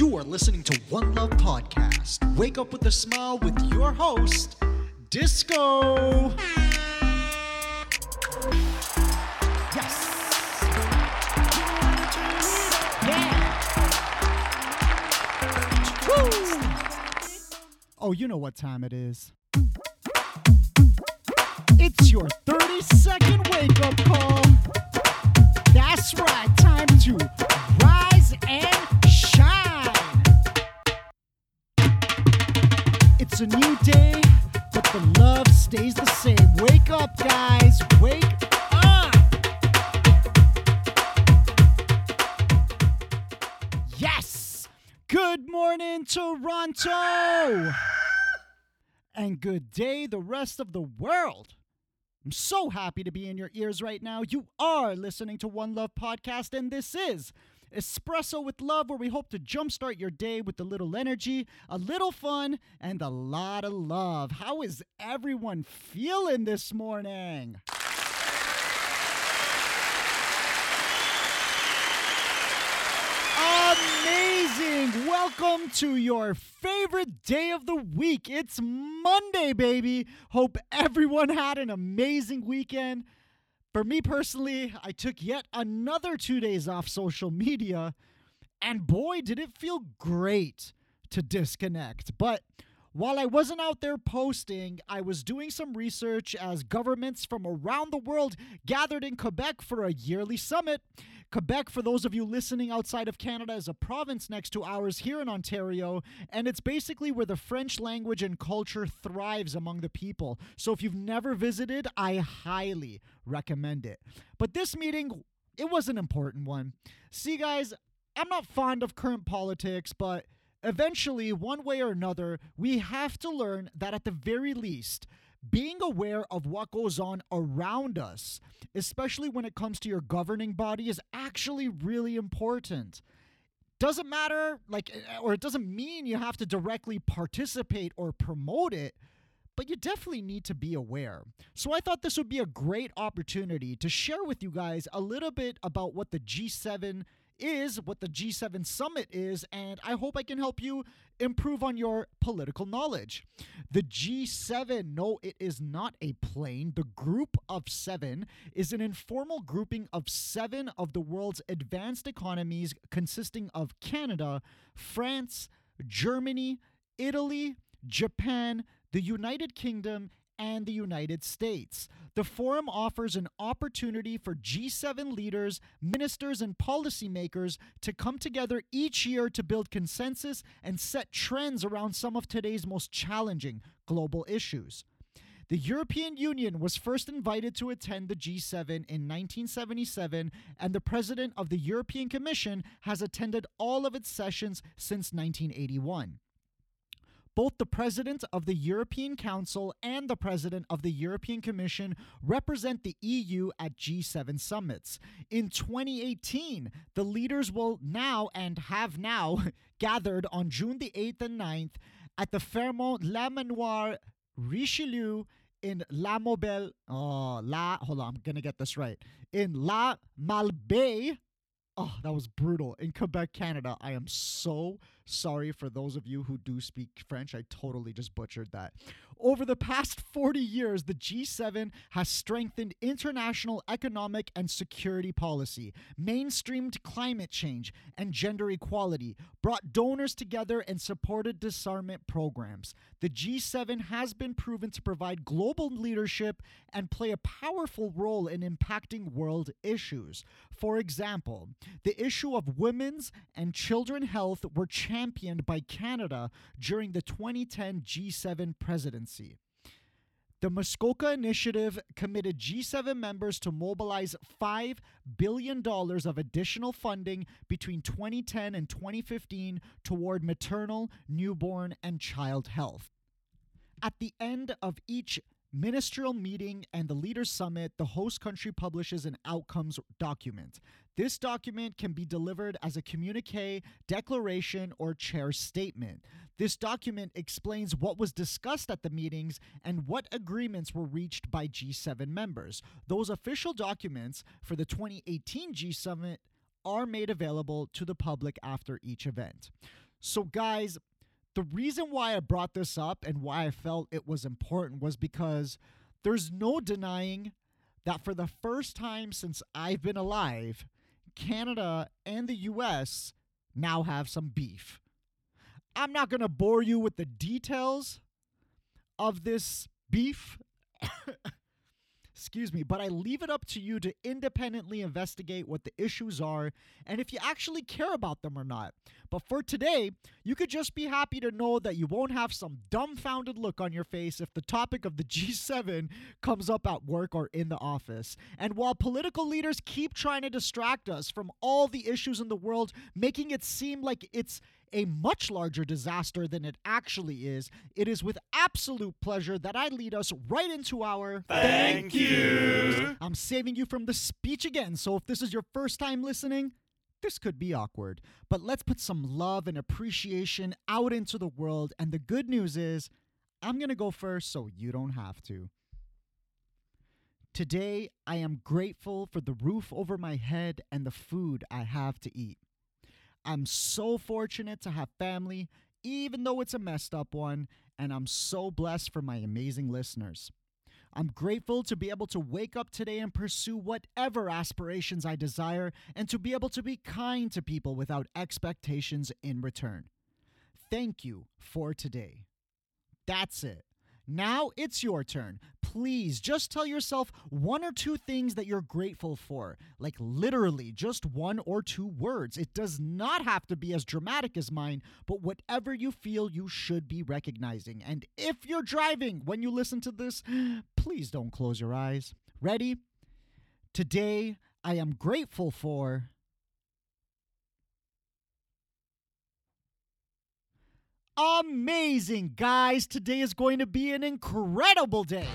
You are listening to One Love Podcast. Wake up with a smile with your host, Disco. Yes. Yeah. Woo. Oh, you know what time it is. It's your 30 second wake up call. That's right, time to rise and A new day, but the love stays the same. Wake up, guys. Wake up. Yes. Good morning, Toronto. And good day, the rest of the world. I'm so happy to be in your ears right now. You are listening to One Love Podcast, and this is Espresso with Love, where we hope to jumpstart your day with a little energy, a little fun, and a lot of love. How is everyone feeling this morning? Amazing! Welcome to your favorite day of the week. It's Monday, baby. Hope everyone had an amazing weekend. For me personally, I took yet another two days off social media, and boy, did it feel great to disconnect. But while I wasn't out there posting, I was doing some research as governments from around the world gathered in Quebec for a yearly summit. Quebec, for those of you listening outside of Canada, is a province next to ours here in Ontario, and it's basically where the French language and culture thrives among the people. So if you've never visited, I highly recommend it. But this meeting, it was an important one. See, guys, I'm not fond of current politics, but eventually, one way or another, we have to learn that at the very least, being aware of what goes on around us, especially when it comes to your governing body, is actually really important. Doesn't matter, like, eh, or it doesn't mean you have to directly participate or promote it, but you definitely need to be aware. So I thought this would be a great opportunity to share with you guys a little bit about what the G7 is, what the G7 summit is, and I hope I can help you improve on your political knowledge. The G7, no, it is not a plane. The group of seven is an informal grouping of seven of the world's advanced economies, consisting of Canada, France, Germany, Italy, Japan, the United Kingdom, and the United States. The forum offers an opportunity for G7 leaders, ministers, and policymakers to come together each year to build consensus and set trends around some of today's most challenging global issues. The European Union was first invited to attend the G7 in 1977, and the president of the European Commission has attended all of its sessions since 1981. Both the president of the European Council and the president of the European Commission represent the EU at G7 summits. In 2018, the leaders will now and have now gathered on June the 8th and 9th at the Fairmont La Manoir Richelieu in La Mobile. Oh, La, hold on, I'm gonna get this right. In La Malbaie. Oh, that was brutal. In Quebec, Canada. I am so sorry for those of you who do speak French. I totally just butchered that. Over the past 40 years, the G7 has strengthened international economic and security policy, mainstreamed climate change and gender equality, brought donors together, and supported disarmament programs. The G7 has been proven to provide global leadership and play a powerful role in impacting world issues. For example, the issue of women's and children health were championed by Canada during the 2010 G7 presidency. The Muskoka Initiative committed G7 members to mobilize $5 billion of additional funding between 2010 and 2015 toward maternal, newborn, and child health. At the end of each ministerial meeting and the Leaders Summit, the host country publishes an outcomes document. This document can be delivered as a communique, declaration, or chair statement. This document explains what was discussed at the meetings and what agreements were reached by G7 members. Those official documents for the 2018 G Summit are made available to the public after each event. So, guys, the reason why I brought this up and why I felt it was important was because there's no denying that for the first time since I've been alive, Canada and the US now have some beef. I'm not going to bore you with the details of this beef. Excuse me, but I leave it up to you to independently investigate what the issues are and if you actually care about them or not. But for today, you could just be happy to know that you won't have some dumbfounded look on your face if the topic of the G7 comes up at work or in the office. And while political leaders keep trying to distract us from all the issues in the world, making it seem like it's a much larger disaster than it actually is, it is with absolute pleasure that I lead us right into our Thank you. I'm saving you from the speech again, so if this is your first time listening, this could be awkward. But let's put some love and appreciation out into the world, and the good news is, I'm gonna go first so you don't have to. Today, I am grateful for the roof over my head and the food I have to eat. I'm so fortunate to have family, even though it's a messed up one, and I'm so blessed for my amazing listeners. I'm grateful to be able to wake up today and pursue whatever aspirations I desire and to be able to be kind to people without expectations in return. Thank you for today. That's it. Now it's your turn. Please just tell yourself one or two things that you're grateful for. Like literally just one or two words. It does not have to be as dramatic as mine, but whatever you feel you should be recognizing. And if you're driving when you listen to this, please don't close your eyes. Ready? Today, I am grateful for. Amazing, guys! Today is going to be an incredible day.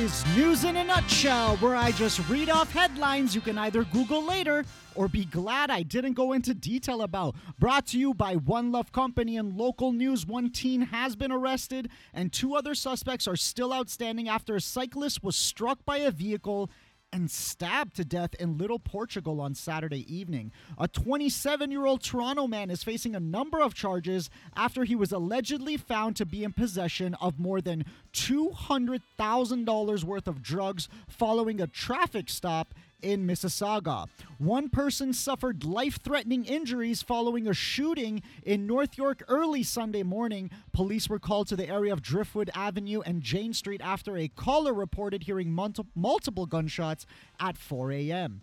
Is News in a Nutshell, where I just read off headlines you can either Google later or be glad I didn't go into detail about. Brought to you by One Love Company and local news. One teen has been arrested, and two other suspects are still outstanding after a cyclist was struck by a vehicle and stabbed to death in Little Portugal on Saturday evening. A 27 year old Toronto man is facing a number of charges after he was allegedly found to be in possession of more than $200,000 worth of drugs following a traffic stop in Mississauga. One person suffered life threatening injuries following a shooting in North York early Sunday morning. Police were called to the area of Driftwood Avenue and Jane Street after a caller reported hearing multi- multiple gunshots at 4 a.m.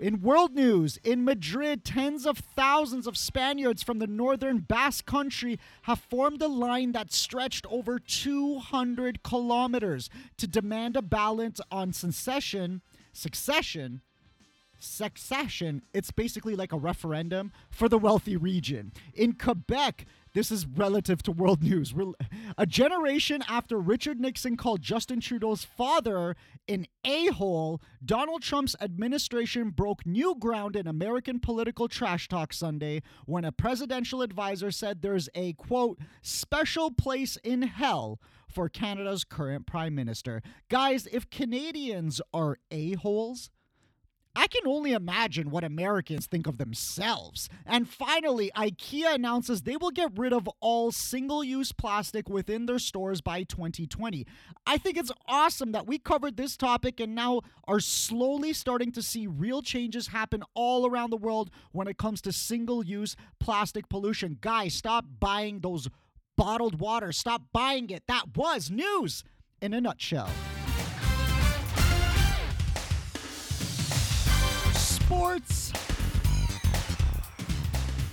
In world news, in Madrid, tens of thousands of Spaniards from the northern Basque country have formed a line that stretched over 200 kilometers to demand a balance on secession succession succession it's basically like a referendum for the wealthy region. In quebec this is relative to world news. A generation after richard nixon called justin trudeau's father an a-hole donald trump's administration broke new ground in american political trash talk sunday when a presidential advisor said there's a quote special place in hell for Canada's current prime minister. Guys, if Canadians are a-holes, I can only imagine what Americans think of themselves. And finally, IKEA announces they will get rid of all single use plastic within their stores by 2020. I think it's awesome that we covered this topic and now are slowly starting to see real changes happen all around the world when it comes to single use plastic pollution. Guys, stop buying those bottled water. Stop buying it. That was news in a nutshell. Sports.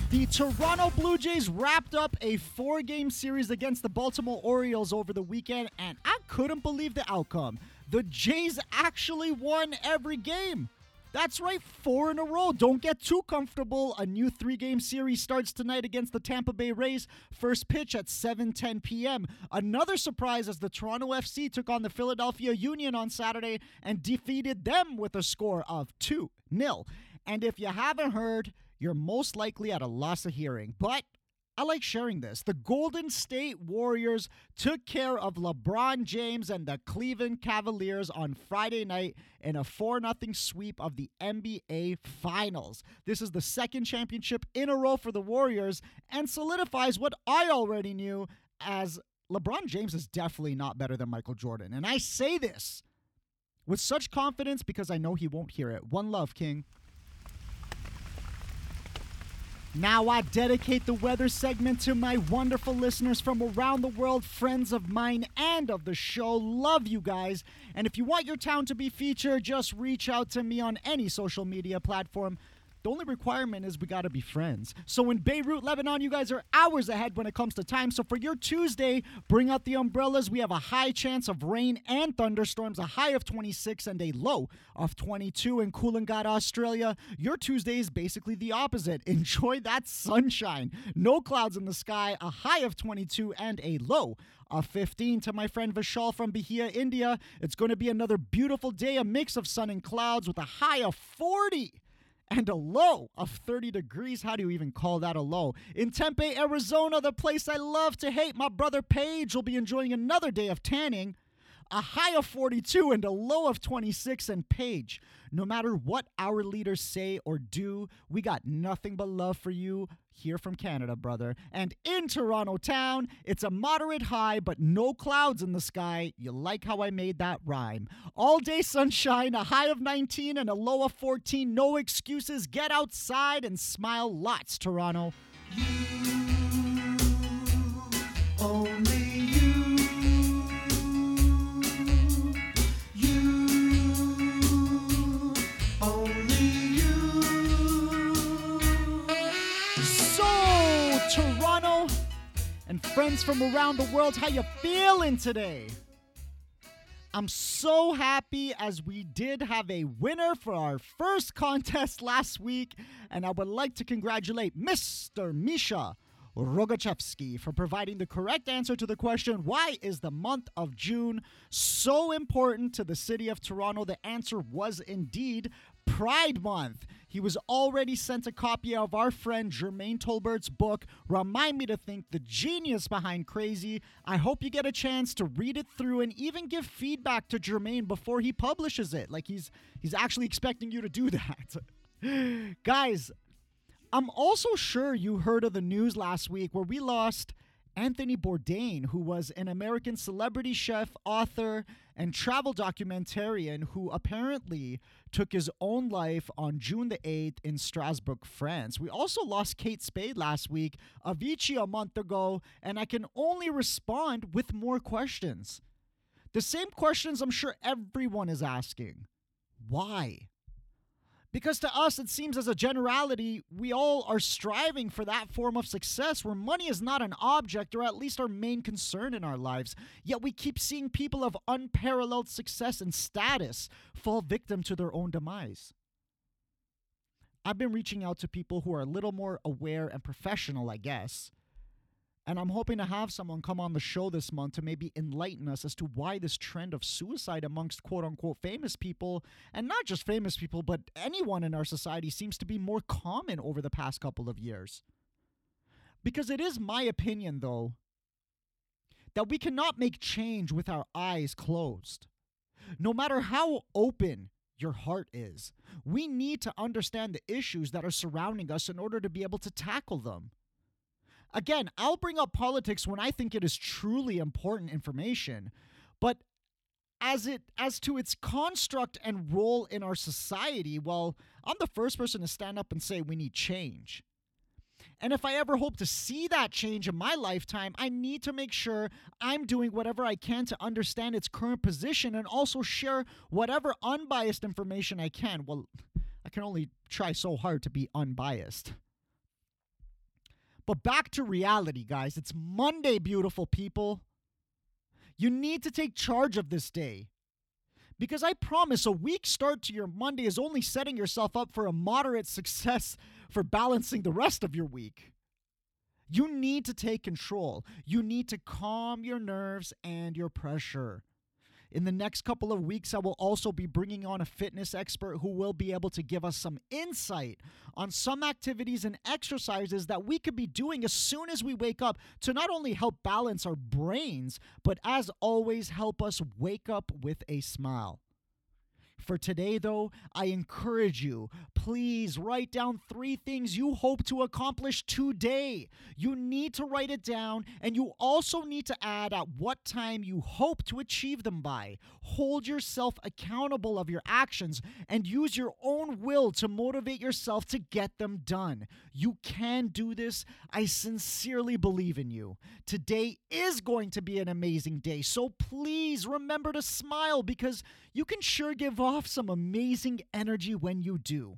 The Toronto Blue Jays wrapped up a four game series against the Baltimore Orioles over the weekend, and I couldn't believe the outcome. The Jays actually won every game. That's right, four in a row. Don't get too comfortable. A new three-game series starts tonight against the Tampa Bay Rays. First pitch at 7:10 p.m. Another surprise as the Toronto FC took on the Philadelphia Union on Saturday and defeated them with a score of 2-0. And if you haven't heard, you're most likely at a loss of hearing. But I like sharing this. The Golden State Warriors took care of LeBron James and the Cleveland Cavaliers on Friday night in a 4 0 sweep of the NBA Finals. This is the second championship in a row for the Warriors and solidifies what I already knew as LeBron James is definitely not better than Michael Jordan. And I say this with such confidence because I know he won't hear it. One love, King. Now I dedicate the weather segment to my wonderful listeners from around the world, friends of mine and of the show. Love you guys. And if you want your town to be featured, just reach out to me on any social media platform. The only requirement is we gotta be friends. So in Beirut, Lebanon, you guys are hours ahead when it comes to time. So for your Tuesday, bring out the umbrellas. We have a high chance of rain and thunderstorms, a high of 26 and a low of 22 in Coolangatta, Australia. Your Tuesday is basically the opposite. Enjoy that sunshine. No clouds in the sky, a high of 22 and a low of 15 to my friend Vishal from Bahia, India. It's going to be another beautiful day, a mix of sun and clouds with a high of 40 and a low of 30 degrees. How do you even call that a low? In Tempe, Arizona, the place I love to hate, my brother Paige will be enjoying another day of tanning. A high of 42 and a low of 26 and Paige. No matter what our leaders say or do, we got nothing but love for you here from Canada, brother. And in Toronto town, it's a moderate high, but no clouds in the sky. You like how I made that rhyme. All day sunshine, a high of 19 and a low of 14. No excuses. Get outside and smile lots, Toronto. You, only from around the world. How you feeling today? I'm so happy as we did have a winner for our first contest last week, and I would like to congratulate Mr. Misha Rogachevsky for providing the correct answer to the question Why is the month of June so important to the city of Toronto? The answer was indeed Pride Month. He was already sent a copy of our friend Jermaine Tolbert's book, Remind Me to Think The Genius Behind Crazy. I hope you get a chance to read it through and even give feedback to Jermaine before he publishes it. Like he's he's actually expecting you to do that. Guys, I'm also sure you heard of the news last week where we lost Anthony Bourdain, who was an American celebrity chef, author, and travel documentarian who apparently took his own life on June the 8th in Strasbourg, France. We also lost Kate Spade last week, Avicii a month ago, and I can only respond with more questions. The same questions I'm sure everyone is asking. Why? Because to us, it seems as a generality, we all are striving for that form of success where money is not an object or at least our main concern in our lives. Yet we keep seeing people of unparalleled success and status fall victim to their own demise. I've been reaching out to people who are a little more aware and professional, I guess, and I'm hoping to have someone come on the show this month to maybe enlighten us as to why this trend of suicide amongst quote unquote famous people, and not just famous people, but anyone in our society, seems to be more common over the past couple of years. Because it is my opinion, though, that we cannot make change with our eyes closed. No matter how open your heart is, we need to understand the issues that are surrounding us in order to be able to tackle them. Again, I'll bring up politics when I think it is truly important information, but as it as to its construct and role in our society, well, I'm the first person to stand up and say we need change. And if I ever hope to see that change in my lifetime, I need to make sure I'm doing whatever I can to understand its current position and also share whatever unbiased information I can. Well, I can only try so hard to be unbiased. But back to reality, guys. It's Monday, beautiful people. You need to take charge of this day. Because I promise a weak start to your Monday is only setting yourself up for a moderate success for balancing the rest of your week. You need to take control. You need to calm your nerves and your pressure. In the next couple of weeks, I will also be bringing on a fitness expert who will be able to give us some insight on some activities and exercises that we could be doing as soon as we wake up to not only help balance our brains, but as always, help us wake up with a smile. For today, though, I encourage you, please write down three things you hope to accomplish today. You need to write it down, and you also need to add at what time you hope to achieve them by. Hold yourself accountable of your actions and use your own will to motivate yourself to get them done. You can do this. I sincerely believe in you. Today is going to be an amazing day, so please remember to smile because you can sure give off some amazing energy when you do.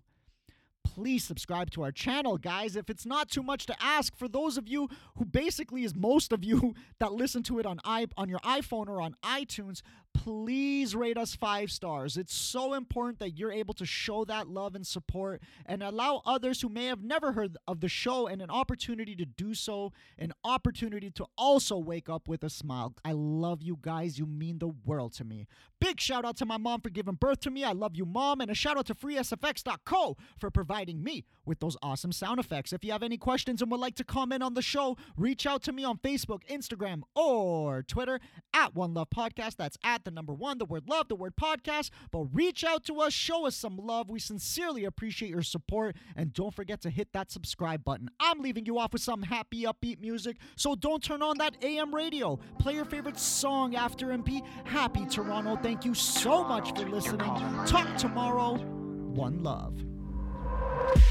Please subscribe to our channel, guys, if it's not too much to ask. For those of you who basically is most of you that listen to it on i on your iPhone or on iTunes, please rate us five stars. It's so important that you're able to show that love and support and allow others who may have never heard of the show and an opportunity to do so, an opportunity to also wake up with a smile. I love you guys. You mean the world to me. Big shout out to my mom for giving birth to me. I love you, mom. And a shout out to freesfx.co for providing me with those awesome sound effects. If you have any questions and would like to comment on the show, reach out to me on Facebook, Instagram, or Twitter at One Love Podcast. That's at the number one, the word love, the word podcast. But reach out to us, show us some love. We sincerely appreciate your support. And don't forget to hit that subscribe button. I'm leaving you off with some happy, upbeat music. So don't turn on that AM radio. Play your favorite song after MP. happy, Toronto. Thank you so much for listening. Talk tomorrow. One love.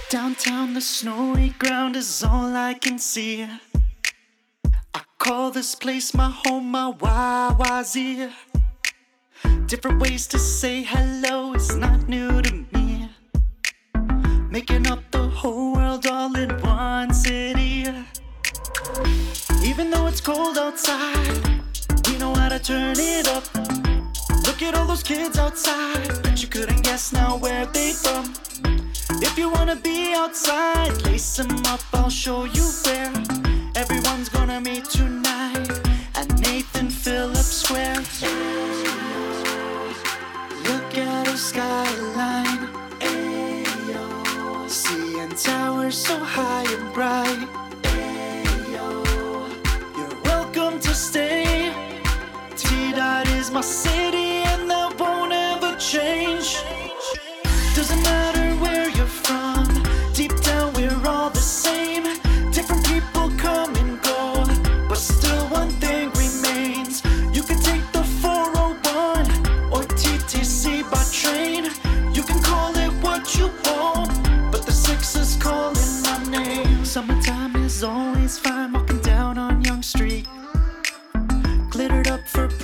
Downtown, the snowy ground is all I can see. I call this place my home, my YYZ. Different ways to say hello is not new to me. Making up the whole world all in one city. Even though it's cold outside, we know how to turn it up. Look at all those kids outside, bet you couldn't guess now where they from. If you wanna be outside, lace them up, I'll show you where. Everyone's gonna meet tonight at Nathan Phillips Square. Skyline. Ayo. Seeing towers so high and bright. Ayo. You're welcome to stay. T Dot is my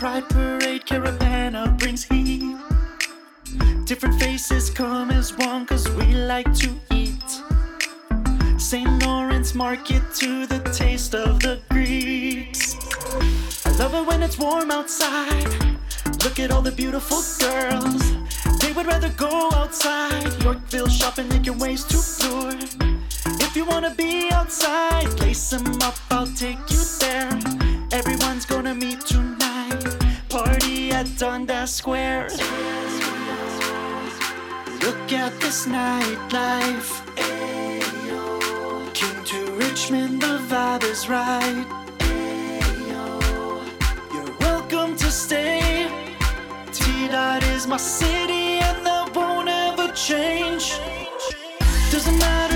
Pride Parade, Caribana brings heat. Different faces come as one cause we like to eat. St. Lawrence Market to the taste of the Greeks. I love it when it's warm outside. Look at all the beautiful girls. They would rather go outside. Yorkville shopping, making ways to lure. If you wanna be outside, lace them up, I'll take you there. Everyone's gonna meet tonight. Party at Dundas Square. Look at this nightlife. King to Richmond, the vibe is right. You're welcome to stay. T Dot is my city, and that won't ever change. Doesn't matter